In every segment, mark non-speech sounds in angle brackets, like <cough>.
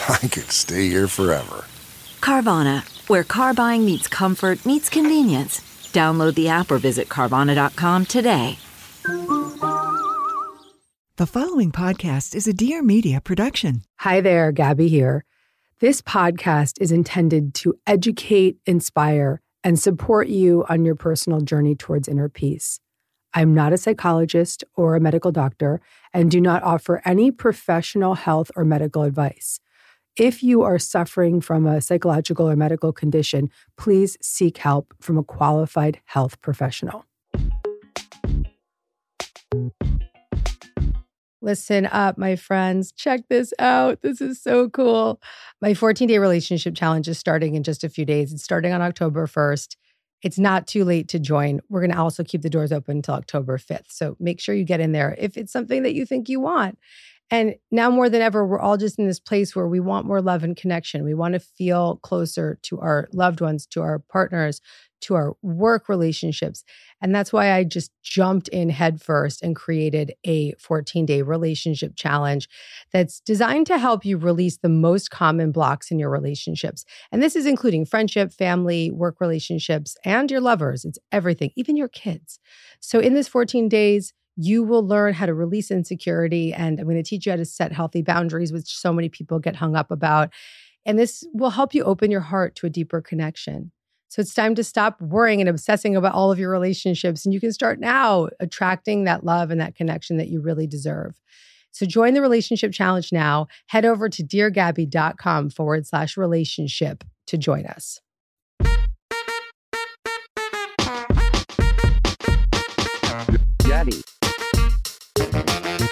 <laughs> I could stay here forever. Carvana, where car buying meets comfort, meets convenience. Download the app or visit Carvana.com today. The following podcast is a Dear Media production. Hi there, Gabby here. This podcast is intended to educate, inspire, and support you on your personal journey towards inner peace. I'm not a psychologist or a medical doctor and do not offer any professional health or medical advice. If you are suffering from a psychological or medical condition, please seek help from a qualified health professional. Listen up, my friends. Check this out. This is so cool. My 14 day relationship challenge is starting in just a few days. It's starting on October 1st. It's not too late to join. We're going to also keep the doors open until October 5th. So make sure you get in there if it's something that you think you want. And now more than ever, we're all just in this place where we want more love and connection. We want to feel closer to our loved ones, to our partners, to our work relationships. And that's why I just jumped in headfirst and created a 14 day relationship challenge that's designed to help you release the most common blocks in your relationships. And this is including friendship, family, work relationships, and your lovers. It's everything, even your kids. So in this 14 days, you will learn how to release insecurity. And I'm going to teach you how to set healthy boundaries, which so many people get hung up about. And this will help you open your heart to a deeper connection. So it's time to stop worrying and obsessing about all of your relationships. And you can start now attracting that love and that connection that you really deserve. So join the relationship challenge now. Head over to deargabby.com forward slash relationship to join us. Gabby.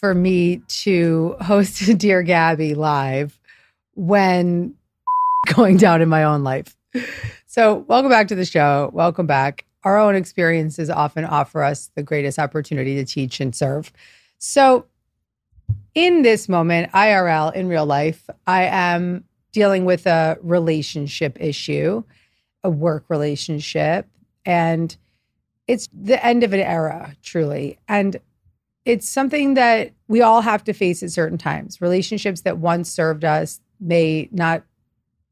for me to host <laughs> Dear Gabby live when <laughs> going down in my own life. So, welcome back to the show. Welcome back our own experiences often offer us the greatest opportunity to teach and serve. So, in this moment, IRL, in real life, I am dealing with a relationship issue, a work relationship, and it's the end of an era, truly. And it's something that we all have to face at certain times. Relationships that once served us may not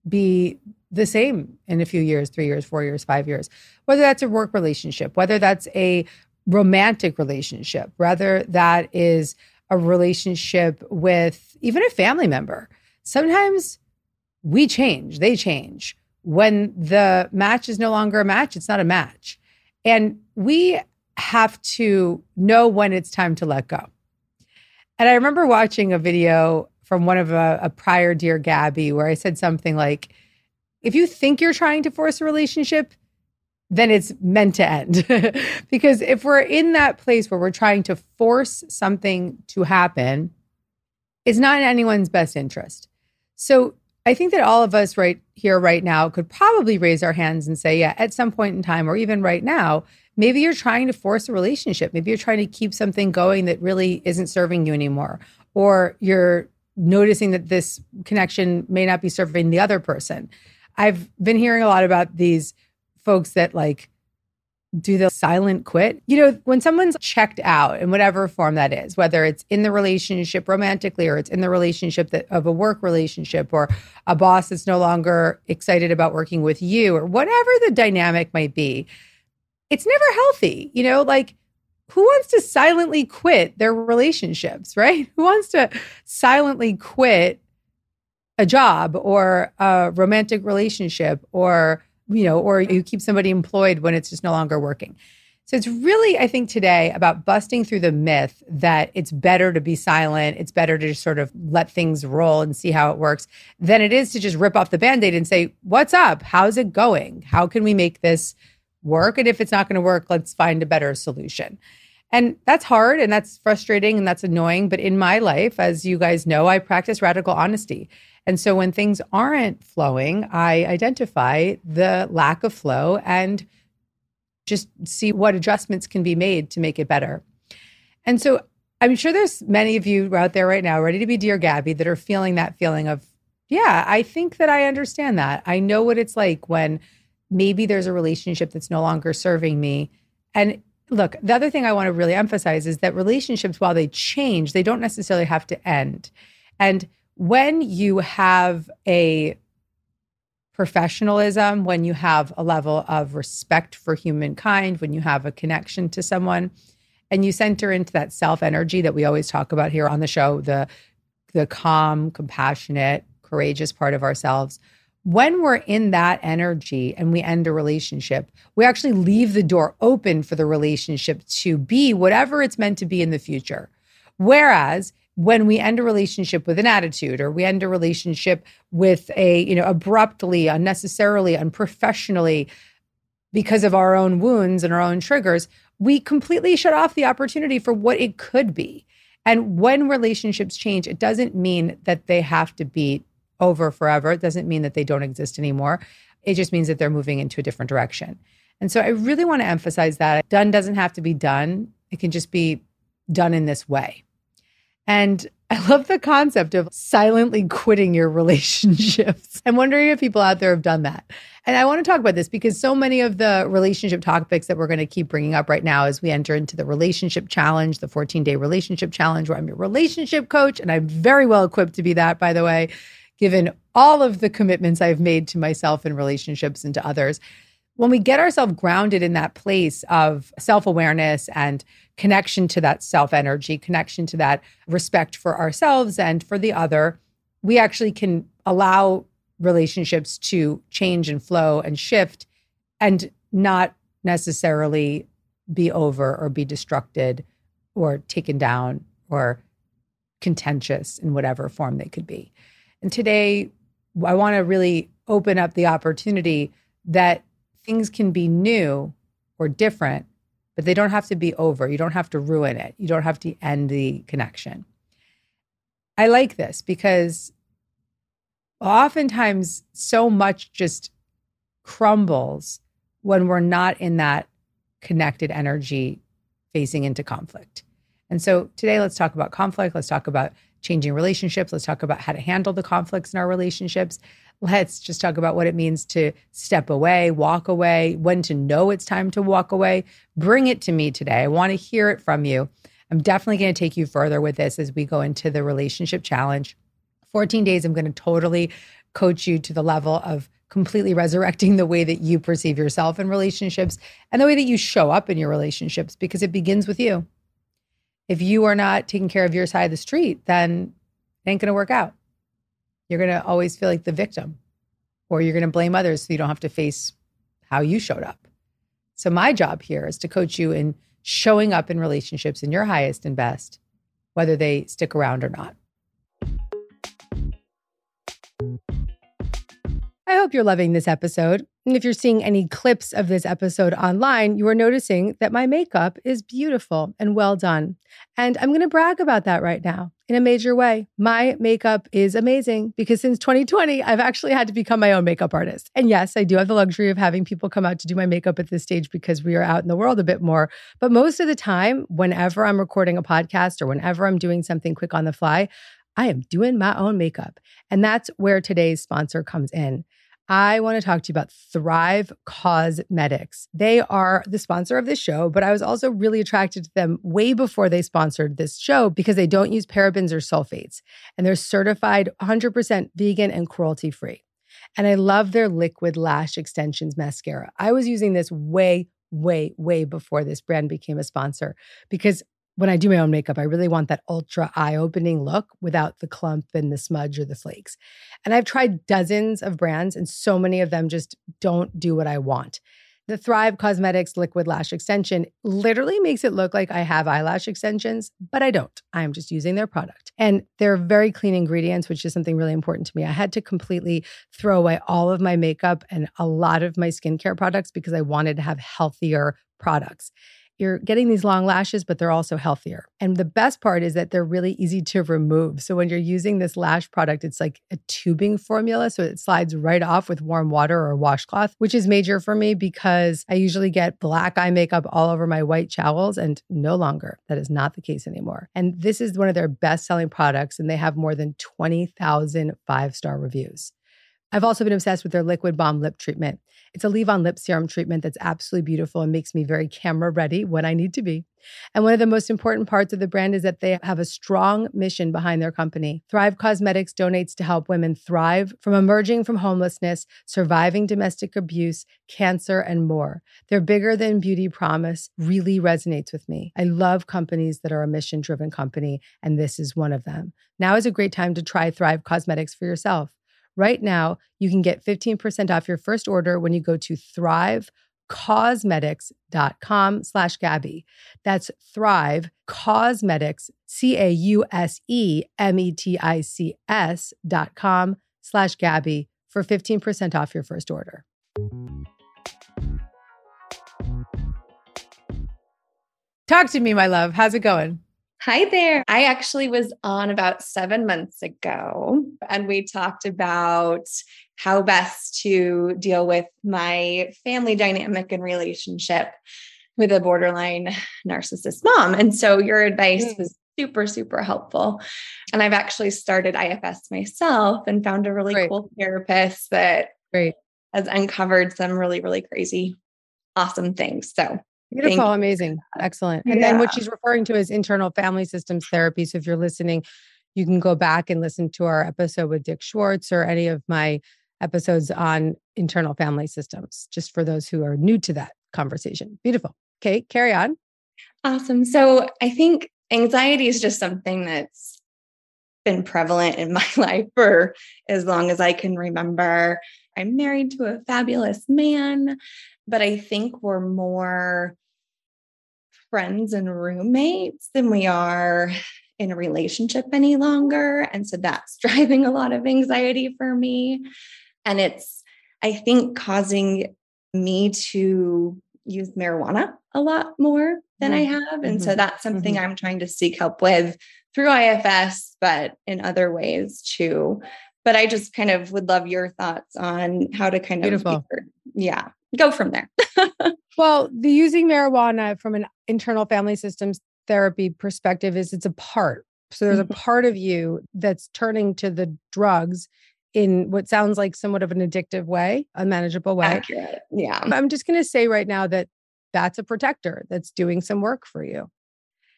be the same in a few years, three years, four years, five years, whether that's a work relationship, whether that's a romantic relationship, whether that is a relationship with even a family member. Sometimes we change, they change. When the match is no longer a match, it's not a match. And we have to know when it's time to let go. And I remember watching a video from one of a, a prior Dear Gabby where I said something like, if you think you're trying to force a relationship, then it's meant to end. <laughs> because if we're in that place where we're trying to force something to happen, it's not in anyone's best interest. So I think that all of us right here, right now, could probably raise our hands and say, yeah, at some point in time, or even right now, maybe you're trying to force a relationship. Maybe you're trying to keep something going that really isn't serving you anymore. Or you're noticing that this connection may not be serving the other person. I've been hearing a lot about these folks that like do the silent quit. You know, when someone's checked out in whatever form that is, whether it's in the relationship romantically or it's in the relationship that, of a work relationship or a boss that's no longer excited about working with you or whatever the dynamic might be, it's never healthy. You know, like who wants to silently quit their relationships, right? <laughs> Who wants to silently quit a job or a romantic relationship or you know, or you keep somebody employed when it's just no longer working. So it's really, I think, today about busting through the myth that it's better to be silent, it's better to just sort of let things roll and see how it works, than it is to just rip off the band aid and say, What's up? How's it going? How can we make this work? And if it's not going to work, let's find a better solution. And that's hard and that's frustrating and that's annoying. But in my life, as you guys know, I practice radical honesty. And so when things aren't flowing, I identify the lack of flow and just see what adjustments can be made to make it better. And so I'm sure there's many of you out there right now ready to be Dear Gabby that are feeling that feeling of, yeah, I think that I understand that. I know what it's like when maybe there's a relationship that's no longer serving me. And look, the other thing I want to really emphasize is that relationships, while they change, they don't necessarily have to end. And when you have a professionalism, when you have a level of respect for humankind, when you have a connection to someone, and you center into that self energy that we always talk about here on the show, the the calm, compassionate, courageous part of ourselves. When we're in that energy and we end a relationship, we actually leave the door open for the relationship to be whatever it's meant to be in the future. Whereas when we end a relationship with an attitude or we end a relationship with a you know abruptly unnecessarily unprofessionally because of our own wounds and our own triggers we completely shut off the opportunity for what it could be and when relationships change it doesn't mean that they have to be over forever it doesn't mean that they don't exist anymore it just means that they're moving into a different direction and so i really want to emphasize that done doesn't have to be done it can just be done in this way and <laughs> I love the concept of silently quitting your <laughs> relationships. I'm wondering if people out there have done that. And I want to talk about this because so many of the relationship topics that we're going to keep bringing up right now as we enter into the relationship challenge, the 14 day relationship challenge, where I'm your relationship coach. And I'm very well equipped to be that, by the way, given all of the commitments I've made to myself and relationships and to others when we get ourselves grounded in that place of self awareness and connection to that self energy, connection to that respect for ourselves and for the other, we actually can allow relationships to change and flow and shift and not necessarily be over or be destructed or taken down or contentious in whatever form they could be. And today, I want to really open up the opportunity that things can be new or different, but they don't have to be over. You don't have to ruin it. You don't have to end the connection. I like this because oftentimes so much just crumbles when we're not in that connected energy facing into conflict. And so today, let's talk about conflict. Let's talk about changing relationships. Let's talk about how to handle the conflicts in our relationships. Let's just talk about what it means to step away, walk away, when to know it's time to walk away. Bring it to me today. I want to hear it from you. I'm definitely going to take you further with this as we go into the relationship challenge. 14 days, I'm going to totally coach you to the level of completely resurrecting the way that you perceive yourself in relationships and the way that you show up in your relationships because it begins with you. If you are not taking care of your side of the street, then it ain't going to work out you're going to always feel like the victim or you're going to blame others so you don't have to face how you showed up. So, my job here is to coach you in showing up in relationships in your highest and best, whether they stick around or not. Hope you're loving this episode. And if you're seeing any clips of this episode online, you are noticing that my makeup is beautiful and well done. And I'm going to brag about that right now in a major way. My makeup is amazing because since 2020, I've actually had to become my own makeup artist. And yes, I do have the luxury of having people come out to do my makeup at this stage because we are out in the world a bit more. But most of the time, whenever I'm recording a podcast or whenever I'm doing something quick on the fly, I am doing my own makeup. And that's where today's sponsor comes in. I want to talk to you about Thrive Causemetics. They are the sponsor of this show, but I was also really attracted to them way before they sponsored this show because they don't use parabens or sulfates and they're certified 100% vegan and cruelty free. And I love their liquid lash extensions mascara. I was using this way, way, way before this brand became a sponsor because when I do my own makeup, I really want that ultra eye opening look without the clump and the smudge or the flakes. And I've tried dozens of brands, and so many of them just don't do what I want. The Thrive Causemetics Liquid Lash Extension literally makes it look like I have eyelash extensions, but I don't. I'm just using their product. And they're very clean ingredients, which is something really important to me. I had to completely throw away all of my makeup and a lot of my skincare products because I wanted to have healthier products you're getting these long lashes, but they're also healthier. And the best part is that they're really easy to remove. So when you're using this lash product, it's like a tubing formula. So it slides right off with warm water or washcloth, which is major for me because I usually get black eye makeup all over my white jowls and no longer. That is not the case anymore. And this is one of their best selling products, and they have more than 20,000 five star reviews. I've also been obsessed with their liquid balm lip treatment. It's a leave on lip serum treatment that's absolutely beautiful and makes me very camera ready when I need to be. And one of the most important parts of the brand is that they have a strong mission behind their company. Thrive Causemetics donates to help women thrive from emerging from homelessness, surviving domestic abuse, cancer, and more. Their bigger than beauty promise really resonates with me. I love companies that are a mission driven company, and this is one of them. Now is a great time to try Thrive Causemetics for yourself. Right now, you can get 15% off your first order when you go to thrivecausemetics.com slash Gabby. That's Thrive Causemetics, C-A-U-S-E-M-E-T-I-C-S dot com slash Gabby for 15% off your first order. Talk to me, my love. How's it going? Hi there. I actually was on about seven months ago, and we talked about how best to deal with my family dynamic and relationship with a borderline narcissist mom. And so your advice mm. was super, super helpful. And I've actually started IFS myself and found a really Great. cool therapist that Great. has uncovered some really, really crazy, awesome things. So Beautiful, amazing, excellent. And yeah. then what she's referring to is internal family systems therapy. So if you're listening, you can go back and listen to our episode with Dick Schwartz or any of my episodes on internal family systems, just for those who are new to that conversation. Beautiful. Okay, carry on. Awesome. So I think anxiety is just something that's been prevalent in <laughs> my life for as long as I can remember. I'm married to a fabulous man but I think we're more friends and roommates than we are in a relationship any longer. And so that's <laughs> driving a lot of anxiety for me. And it's, I think, causing me to use marijuana a lot more than mm-hmm. I have. And mm-hmm. so that's something mm-hmm. I'm trying to seek help with through IFS, but in other ways too. But I just kind of would love your thoughts on how to kind Beautiful. of, yeah, go from there. <laughs> well, the using marijuana from an internal family systems therapy perspective is it's a part. So there's mm-hmm. a part of you that's turning to the drugs in what sounds like somewhat of an addictive way, a manageable way. Accurate. Yeah. I'm just going to say right now that that's a protector that's doing some work for you.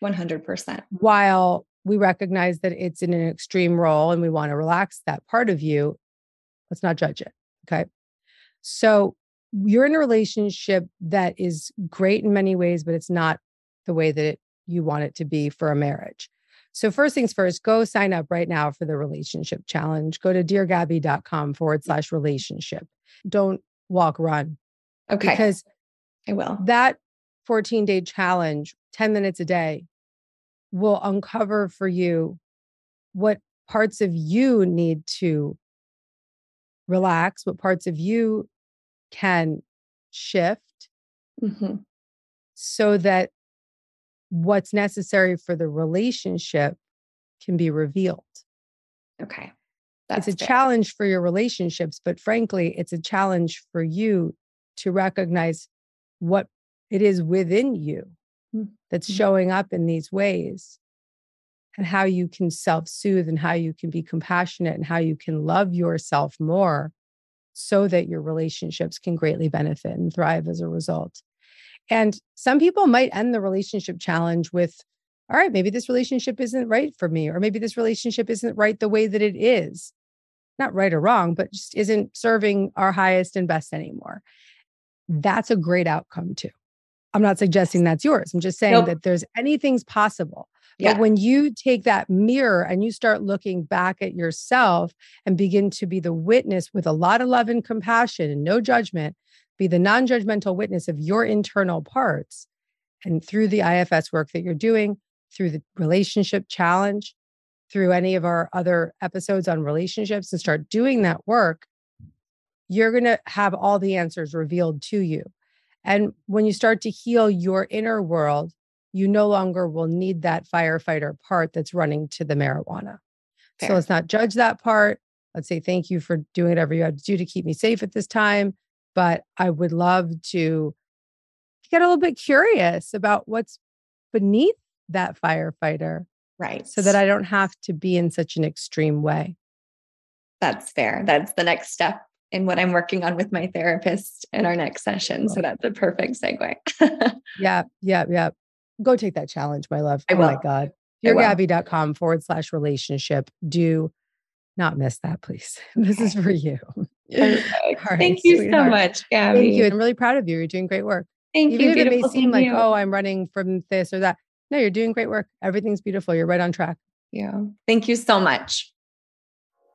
100%. While we recognize that it's in an extreme role and we want to relax that part of you, let's not judge it. Okay. So you're in a relationship that is great in many ways, but it's not the way that it, you want it to be for a marriage. So, first things first, go sign up right now for the relationship challenge. Go to deargabby.com forward slash relationship. Don't walk, run. Okay. Because I will. That 14 day challenge, 10 minutes a day, will uncover for you what parts of you need to relax, what parts of you can shift mm-hmm. so that what's necessary for the relationship can be revealed. Okay. That's it's a fair. challenge for your relationships, but frankly, it's a challenge for you to recognize what it is within you that's mm-hmm. showing up in these ways and how you can self soothe and how you can be compassionate and how you can love yourself more so that your relationships can greatly benefit and thrive as a result. And some people might end the relationship challenge with, all right, maybe this relationship isn't right for me, or maybe this relationship isn't right the way that it is. Not right or wrong, but just isn't serving our highest and best anymore. That's a great outcome too. I'm not suggesting that's yours. I'm just saying Nope. that there's anything's possible. Yeah. But when you take that mirror and you start looking back at yourself and begin to be the witness with a lot of love and compassion and no judgment, be the non judgmental witness of your internal parts. And through the IFS work that you're doing, through the relationship challenge, through any of our other episodes on relationships, and start doing that work, you're going to have all the answers revealed to you. And when you start to heal your inner world, you no longer will need that firefighter part that's running to the marijuana. So let's not judge that part. Let's say thank you for doing whatever you had to do to keep me safe at this time. But I would love to get a little bit curious about what's beneath that firefighter Right. so that I don't have to be in such an extreme way. That's fair. That's the next step in what I'm working on with my therapist in our next session. So that's a perfect segue. <laughs> Yeah, yeah, yeah. Go take that challenge, my love. I oh my. God. I will. Deargabby.com forward slash relationship. Do not miss that, please. <laughs> This is for you. Perfect. <laughs> All right, Thank you so much, Gabby. Thank you. I'm really proud of you. You're doing great work. Thank Even you. if it may seem like, you. oh, I'm running from this or that. No, you're doing great work. Everything's beautiful. You're right on track. Yeah. Thank you so much.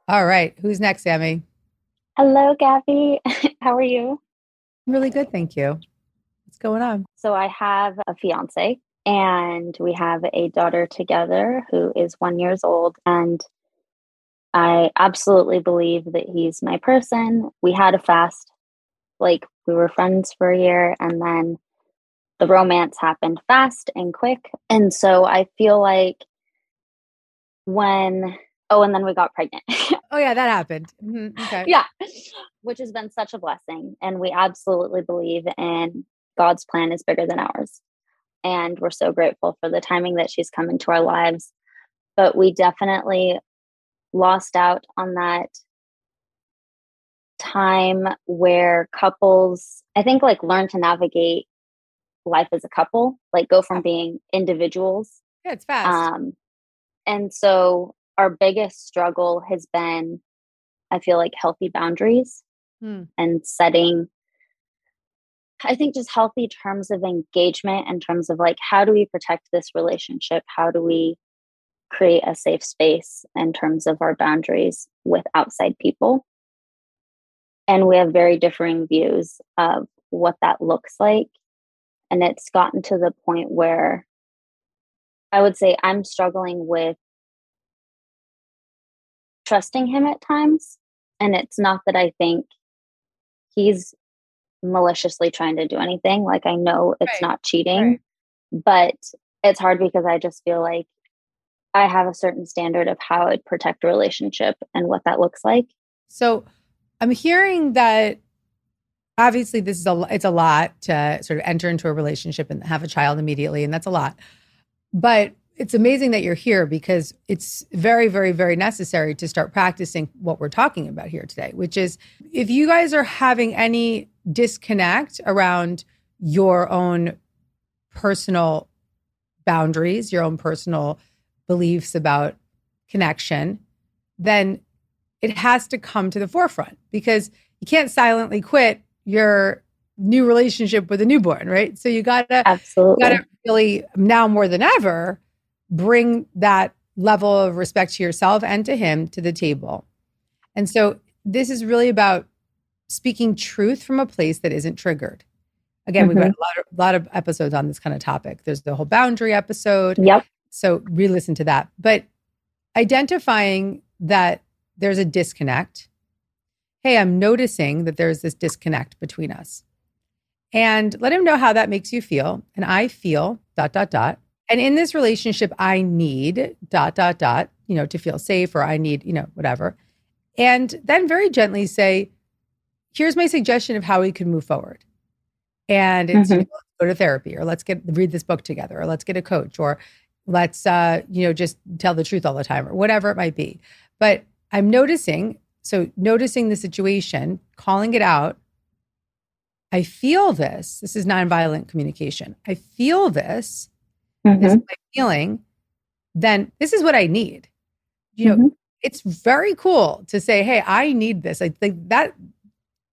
All right. Who's next, Sammy? Hello, Gabby. <laughs> How are you? Really good. Thank you. What's going on? So, I have a fiance and we have a daughter together who is one years old. And I absolutely believe that he's my person. We had a fast, like, we were friends for a year and then the romance happened fast and quick. And so, I feel like when, oh, and then we got pregnant. <laughs> Oh, yeah, that happened. Mhm, Okay. yeah which has been such a blessing and we absolutely believe in god's plan is bigger than ours and we're so grateful for the timing that she's come into our lives but we definitely lost out on that time where couples i think like learn to navigate life as a couple like go from being individuals Yeah, it's fast. um, and so our biggest struggle has been, I feel like, healthy boundaries Hmm. and setting, I think, just healthy terms of engagement in terms of like, how do we protect this relationship? How do we create a safe space in terms of our boundaries with outside people? And we have very differing views of what that looks like. And it's gotten to the point where I would say I'm struggling with trusting him at times. And it's not that I think he's maliciously trying to do anything. Like I know it's Right, not cheating, right. but it's hard because I just feel like I have a certain standard of how I'd protect a relationship and what that looks like. So I'm hearing that obviously this is a it's a lot to sort of enter into a relationship and have a child immediately and that's a lot. But it's amazing that you're here because it's very very very necessary to start practicing what we're talking about here today, which is if you guys are having any disconnect around your own personal boundaries, your own personal beliefs about connection, then it has to come to the forefront because you can't silently quit your new relationship with a newborn, right? So you gotta Absolutely. you gotta really now more than ever bring that level of respect to yourself and to him to the table. And so this is really about speaking truth from a place that isn't triggered. Again, we've got mm-hmm. a lot of, lot of episodes on this kind of topic. There's the whole boundary episode. Yep. So re listen to that. But identifying that there's a disconnect. Hey, I'm noticing that there's this disconnect between us. And let him know how that makes you feel. And I feel dot, dot, dot. And in this relationship, I need dot, dot, dot, you know, to feel safe or I need, you know, whatever. And then very gently say, here's my suggestion of how we can move forward. And it's you know, go to therapy or let's get read this book together or let's get a coach or let's uh, you know, just tell the truth all the time or whatever it might be. But I'm noticing So noticing the situation, calling it out. I feel this. This is nonviolent communication. I feel this. Mhm. This is my feeling. Then this is what I need. You know, Mhm. it's very cool to say, hey, I need this. I think that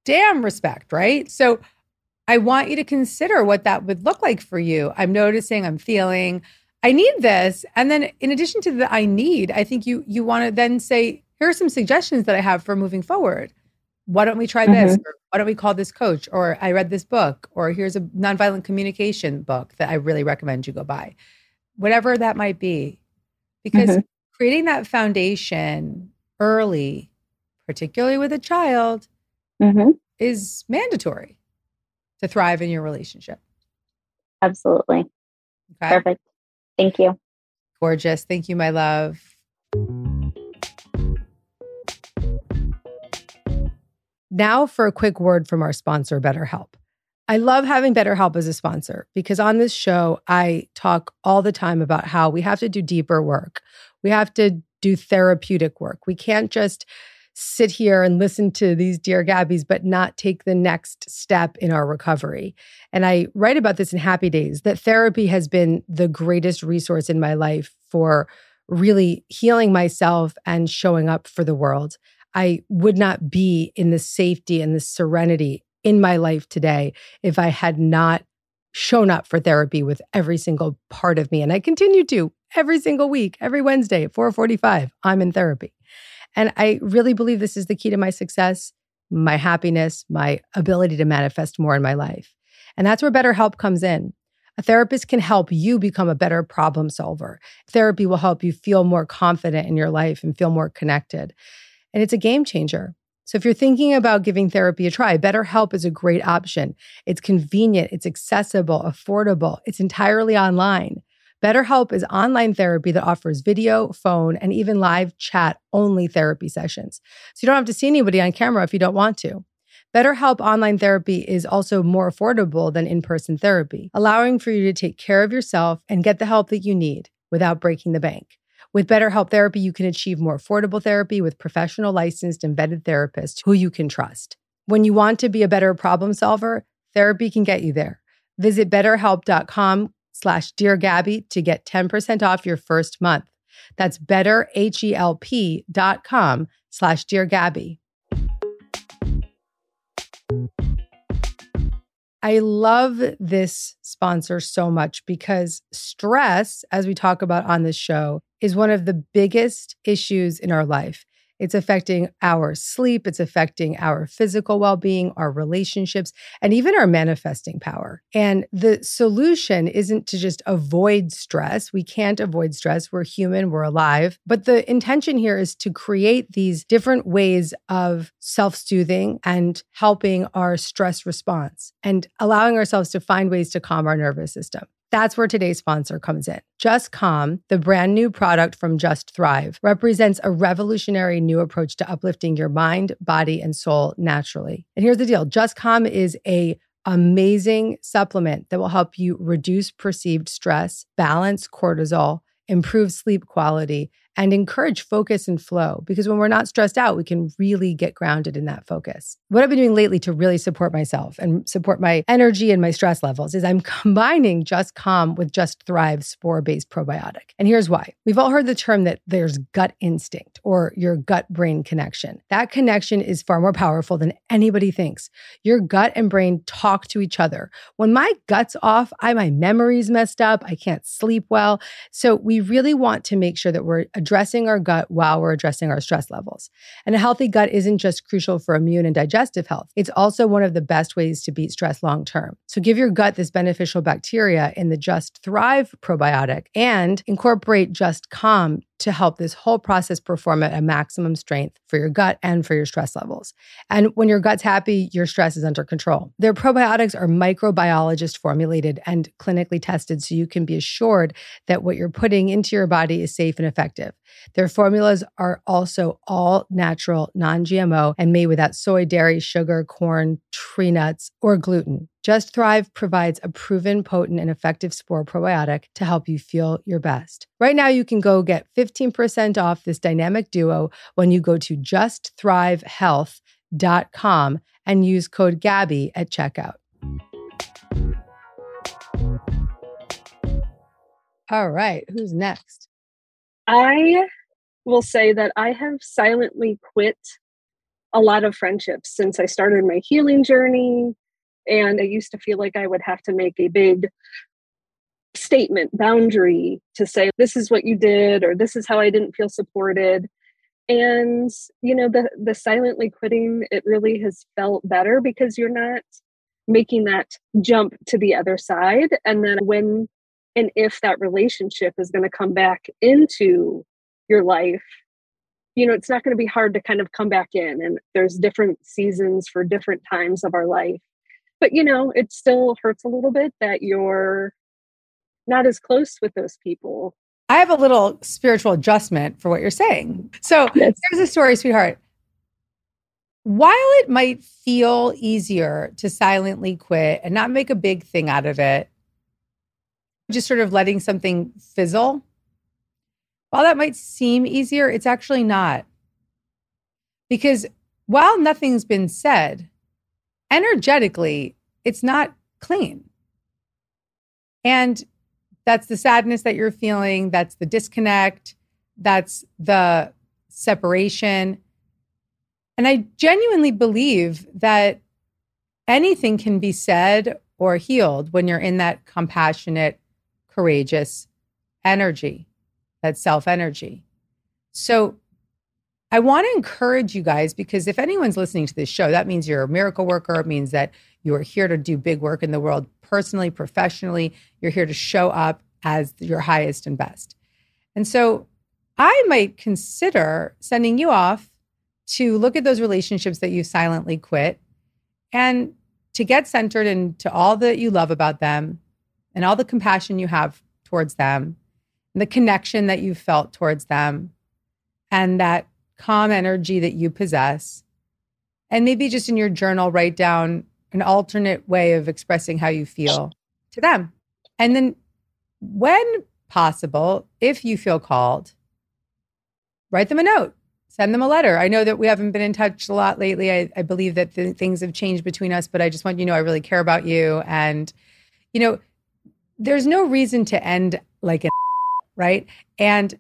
damn respect, right? So I want you to consider what that would look like for you. I'm noticing, I'm feeling, I need this. And then in addition to the I need, I think you you want to then say, here are some suggestions that I have for moving forward. Why don't we try this? Or why don't we call this coach? Or I read this book, or here's a nonviolent communication book that I really recommend you go buy. Whatever that might be. Because Mhm. creating that foundation early, particularly with a child, Mhm. is mandatory to thrive in your relationship. Absolutely. Okay. Perfect. Thank you. Gorgeous. Thank you, my love. Now, for a quick word from our sponsor, BetterHelp. I love having BetterHelp as a sponsor because on this show, I talk all the time about how we have to do deeper work. We have to do therapeutic work. We can't just sit here and listen to these Dear Gabbies, but not take the next step in our recovery. And I write about this in Happy Days that therapy has been the greatest resource in my life for really healing myself and showing up for the world. I would not be in the safety and the serenity in my life today if I had not shown up for therapy with every single part of me and I continue to every single week every Wednesday at 4:45 I'm in therapy. And I really believe this is the key to my success, my happiness, my ability to manifest more in my life. And that's where BetterHelp comes in. A therapist can help you become a better problem solver. Therapy will help you feel more confident in your life and feel more connected. And it's a game changer. So if you're thinking about giving therapy a try, BetterHelp is a great option. It's convenient, it's accessible, affordable, it's entirely online. BetterHelp is online therapy that offers video, phone, and even live chat only therapy sessions. So you don't have to see anybody on camera if you don't want to. BetterHelp online therapy is also more affordable than in person therapy, allowing for you to take care of yourself and get the help that you need without breaking the bank. With BetterHelp Therapy, you can achieve more affordable therapy with professional licensed and vetted therapists who you can trust. When you want to be a better problem solver, therapy can get you there. Visit betterhelp.com slash Dear Gabby to get 10% off your first month. That's betterhelp.com slash Dear Gabby. I love this sponsor so much because stress, as we talk about on this show, is one of the biggest issues in our life. It's affecting our sleep, it's affecting our physical well being, our relationships, and even our manifesting power. And the solution isn't to just avoid stress. We can't avoid stress. We're human, we're alive. But the intention here is to create these different ways of self soothing and helping our stress response and allowing ourselves to find ways to calm our nervous system. That's where today's sponsor comes in. Just Calm, the brand new product from Just Thrive, represents a revolutionary new approach to uplifting your mind, body, and soul naturally. And here's the deal Just Calm is a amazing supplement that will help you reduce perceived stress, balance cortisol, improve sleep quality, and encourage focus and flow. Because when we're not stressed out, we can really get grounded in that focus. What I've been doing lately to really support myself and support my energy and my stress levels is I'm <laughs> combining Just Calm with Just Thrive spore based probiotic. And here's why we've all heard the term that there's gut instinct or your gut brain connection. That connection is far more powerful than anybody thinks. Your gut and brain talk to each other. When my gut's off, I my memory's messed up, I can't sleep well. So we really want to make sure that we're addressing our gut while we're addressing our stress levels. And a healthy gut isn't just crucial for immune and digestive health, it's also one of the best ways to beat stress long term. So give your gut this beneficial bacteria in the Just Thrive probiotic and incorporate Just Calm to help this whole process perform at a maximum strength for your gut and for your stress levels. And when your gut's happy, your stress is under control. Their probiotics are microbiologist formulated and clinically tested so you can be assured that what you're putting into your body is safe and effective. Their formulas are also all natural, non GMO, and made without soy, dairy, sugar, corn, tree nuts, or gluten. Just Thrive provides a proven, potent, and effective spore probiotic to help you feel your best. Right now, you can go get 15% off this dynamic duo when you go to justthrivehealth.com and use code GABBY at checkout. All right, who's next? I will say that I have silently quit a lot of friendships since I started my healing journey. And I used to feel like I would have to make a big statement, boundary to say, this is what you did, or this is how I didn't feel supported. And, you know, the, the silently quitting, it really has felt better because you're not making that jump to the other side. And then when and if that relationship is going to come back into your life, you know, it's not going to be hard to kind of come back in. And there's different seasons for different times of our life but you know it still hurts a little bit that you're not as close with those people i have a little spiritual adjustment for what you're saying so <laughs> yes. here's a story sweetheart while it might feel easier to silently quit and not make a big thing out of it just sort of letting something fizzle while that might seem easier it's actually not because while nothing's been said energetically, it's not clean. And that's the sadness that you're feeling. That's the disconnect. That's the separation. And I genuinely believe that anything can be said or healed when you're in that compassionate, courageous energy, that self energy. So I want to encourage you guys because if anyone's listening to this show, that means you're a miracle worker. It means that you're here to do big work in the world personally, professionally. You're here to show up as your highest and best. And so I might consider sending you off to look at those relationships that you silently quit and to get centered into all that you love about them and all the compassion you have towards them the connection that you felt towards them and that calm energy that you possess. And maybe just in your journal, write down an alternate way of expressing how you feel to them. And then, when possible, if you feel called, write them a note, send them a letter. I know that we haven't been in touch a lot lately. I, I believe that th- things have changed between us, but I just want you to know I really care about you. And, you know, there's no reason to end like an right? And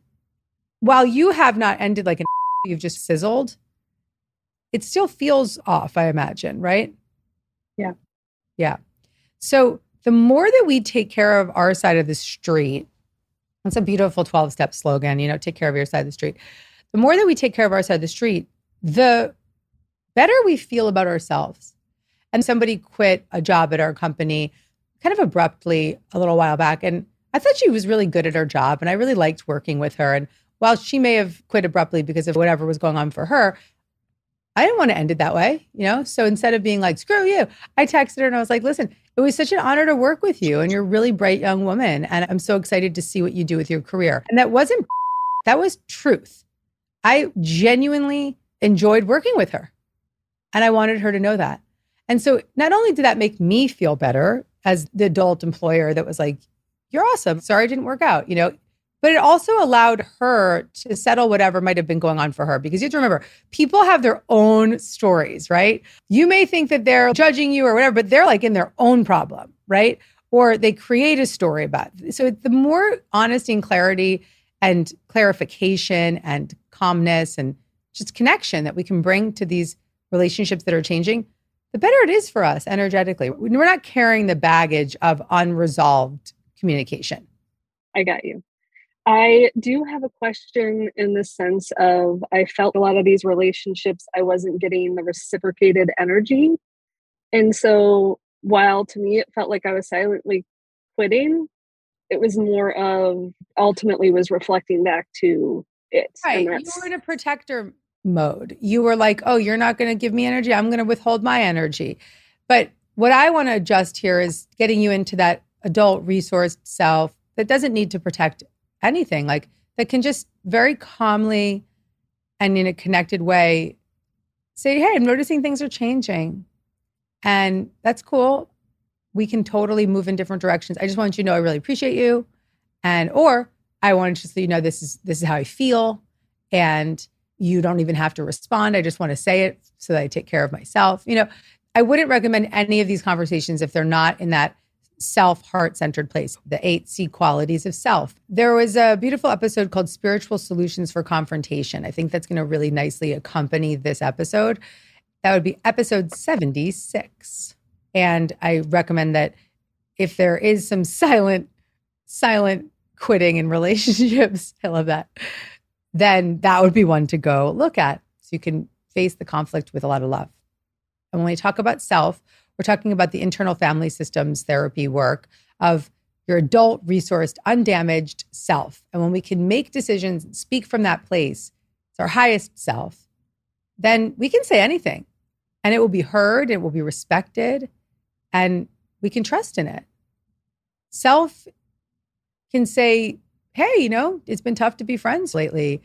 while you have not ended like an you've just sizzled, it still feels off, I imagine, right? Yeah. Yeah. So the more that we take care of our side of the street, that's a beautiful 12 step slogan, you know, take care of your side of the street. The more that we take care of our side of the street, the better we feel about ourselves. And somebody quit a job at our company kind of abruptly a little while back. And I thought she was really good at her job and I really liked working with her. And while she may have quit abruptly because of whatever was going on for her, I didn't want to end it that way, you know? So instead of being like, screw you, I texted her and I was like, listen, it was such an honor to work with you. And you're a really bright young woman. And I'm so excited to see what you do with your career. And that wasn't, <laughs> that was truth. I genuinely enjoyed working with her. And I wanted her to know that. And so not only did that make me feel better as the adult employer that was like, you're awesome. Sorry it didn't work out. You know, but it also allowed her to settle whatever might have been going on for her because you have to remember people have their own stories right you may think that they're judging you or whatever but they're like in their own problem right or they create a story about it. so the more honesty and clarity and clarification and calmness and just connection that we can bring to these relationships that are changing the better it is for us energetically we're not carrying the baggage of unresolved communication i got you I do have a question in the sense of I felt a lot of these relationships, I wasn't getting the reciprocated energy. And so while to me it felt like I was silently quitting, it was more of ultimately was reflecting back to it. Right. You were in a protector mode. You were like, oh, you're not going to give me energy. I'm going to withhold my energy. But what I want to adjust here is getting you into that adult resource self that doesn't need to protect anything like that can just very calmly and in a connected way say, Hey, I'm noticing things are changing. And that's cool. we can totally move in different directions. I just want you to know I really appreciate you. And or I want to just so you know this is this is how I feel. And you don't even have to respond. I just want to say it so that I take care of myself. You know, I wouldn't recommend any of these conversations if they're not in that self heart centered place, the eight C qualities of self. There was a beautiful episode called Spiritual Solutions for Confrontation. I think that's going to really nicely accompany this episode. That would be episode 76. And I recommend that if there is some <laughs> silent, silent quitting in relationships, <laughs> I love that, then that would be one to go look at so you can face the conflict with a lot of love. And when we talk about self, we're talking about the internal family systems therapy work of your adult, resourced, undamaged self. And when we can make decisions, speak from that place, it's our highest self, then we can say anything and it will be heard, it will be respected, and we can trust in it. Self can say, hey, you know, it's been tough to be friends lately.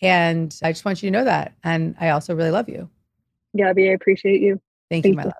And I just want you to know that. And I also really love you. Gabby, I appreciate you. Thank, Thank you, my you. love.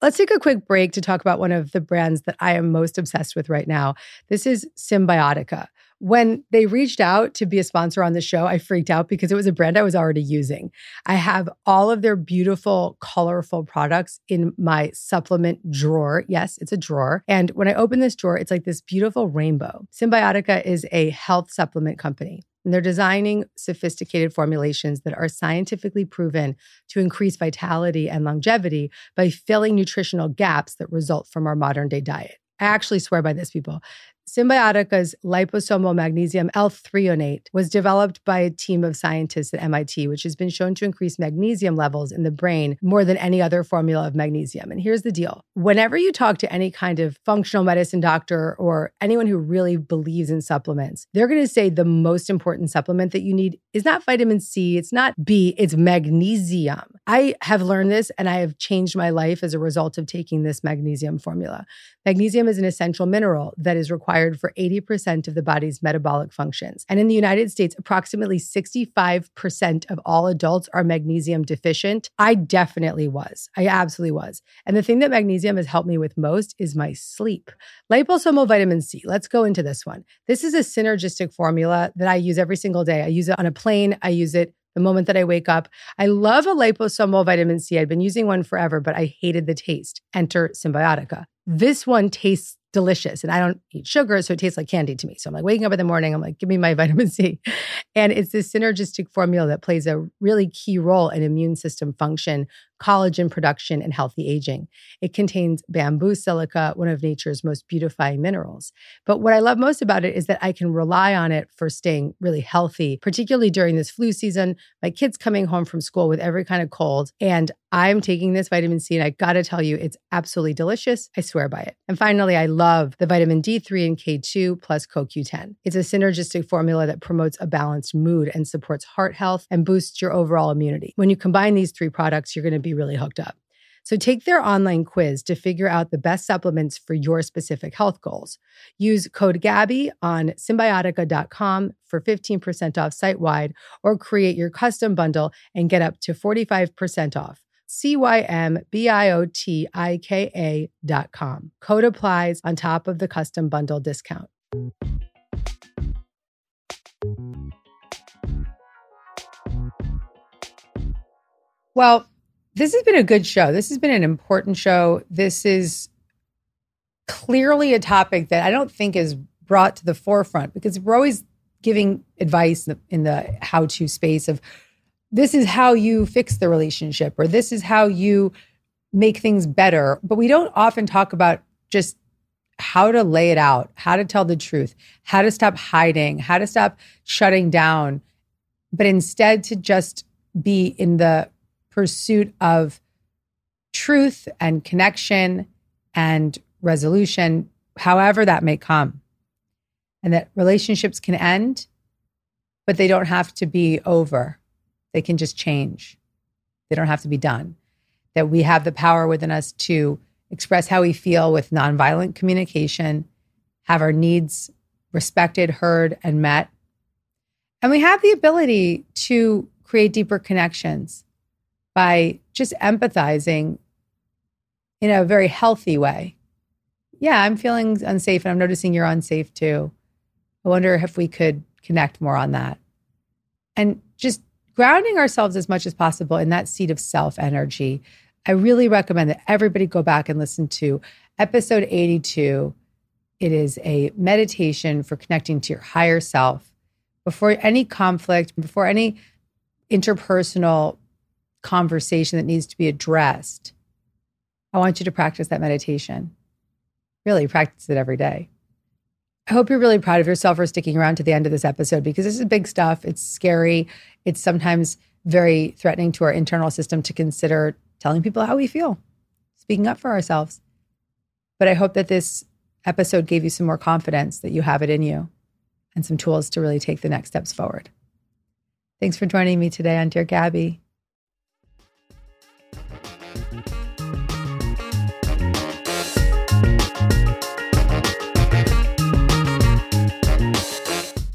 Let's take a quick break to talk about one of the brands that I am most obsessed with right now. This is Cymbiotika. When they reached out to be a sponsor on the show, I freaked out because it was a brand I was already using. I have all of their beautiful, colorful products in my supplement drawer. Yes, it's a drawer. And when I open this drawer, it's like this beautiful rainbow. Cymbiotika is a health supplement company. And they're designing sophisticated formulations that are scientifically proven to increase vitality and longevity by filling nutritional gaps that result from our modern day diet. I actually swear by this, people. Cymbiotika's liposomal magnesium L-threonate oh was developed by a team of scientists at MIT, which has been shown to increase magnesium levels in the brain more than any other formula of magnesium. And here's the deal. Whenever you talk to any kind of functional medicine doctor or anyone who really believes in supplements, they're going to say the most important supplement that you need is not vitamin C, it's not B, it's magnesium. I have learned this and I have changed my life as a result of taking this magnesium formula. Magnesium is an essential mineral that is required for 80% of the body's metabolic functions. And in the United States, approximately 65% of all adults are magnesium deficient. I definitely was. I absolutely was. And the thing that magnesium has helped me with most is my sleep. Liposomal vitamin C. Let's go into this one. This is a synergistic formula that I use every single day. I use it on a plane, I use it the moment that I wake up. I love a liposomal vitamin C. I've been using one forever, but I hated the taste. Enter Cymbiotika. This one tastes delicious and I don't eat sugar, so it tastes like candy to me. So I'm like waking up in the morning, I'm like, give me my <laughs> vitamin C. And it's this synergistic formula that plays a really key role in immune system function, collagen production, and healthy aging. It contains bamboo silica, one of nature's most beautifying minerals. But what I love most about it is that I can rely on it for staying really healthy, particularly during this flu season. My kids coming home from school with every kind of cold, and I'm taking this vitamin C, and I gotta tell you, it's absolutely delicious. I swear by it. And finally, I love the vitamin D3 and K2 plus CoQ10. It's a synergistic formula that promotes a balanced mood and supports heart health and boosts your overall immunity. When you combine these three products, you're gonna be really hooked up. So take their online quiz to figure out the best supplements for your specific health goals. Use code GABBY on cymbiotika.com for 15% off site wide or create your custom bundle and get up to 45% off. C-Y-M-B-I-O-T-I-K-A dot com. Code applies on top of the custom bundle discount. Well, this has been a good show. This has been an important show. This is clearly a topic that I don't think is brought to the forefront because we're always giving advice in the, how to space of this is how you fix the relationship or this is how you make things better. But we don't often talk about just how to lay it out, how to tell the truth, how to stop hiding, how to stop shutting down, but instead to just be in the pursuit of truth and connection and resolution, however that may come. And that relationships can end, but they don't have to be over. They can just change. They don't have to be done. That we have the power within us to express how we feel with nonviolent communication, have our needs respected, heard, and met. And we have the ability to create deeper connections by just empathizing in a very healthy way. Yeah, I'm feeling unsafe and I'm noticing you're unsafe too. I wonder if we could connect more on that. And just grounding ourselves as much as possible in that seat of self energy. I really recommend that everybody go back and listen to episode 82. It is a meditation for connecting to your higher self before any conflict, before any interpersonal conversation that needs to be addressed. I want you to practice that meditation. Really practice it every day. I hope you're really proud of yourself for sticking around to the end of this episode because this is big stuff. It's scary. It's sometimes very threatening to our internal system to consider telling people how we feel, speaking up for ourselves. But I hope that this episode gave you some more confidence that you have it in you and some tools to really take the next steps forward. Thanks for joining me today on Dear Gabby.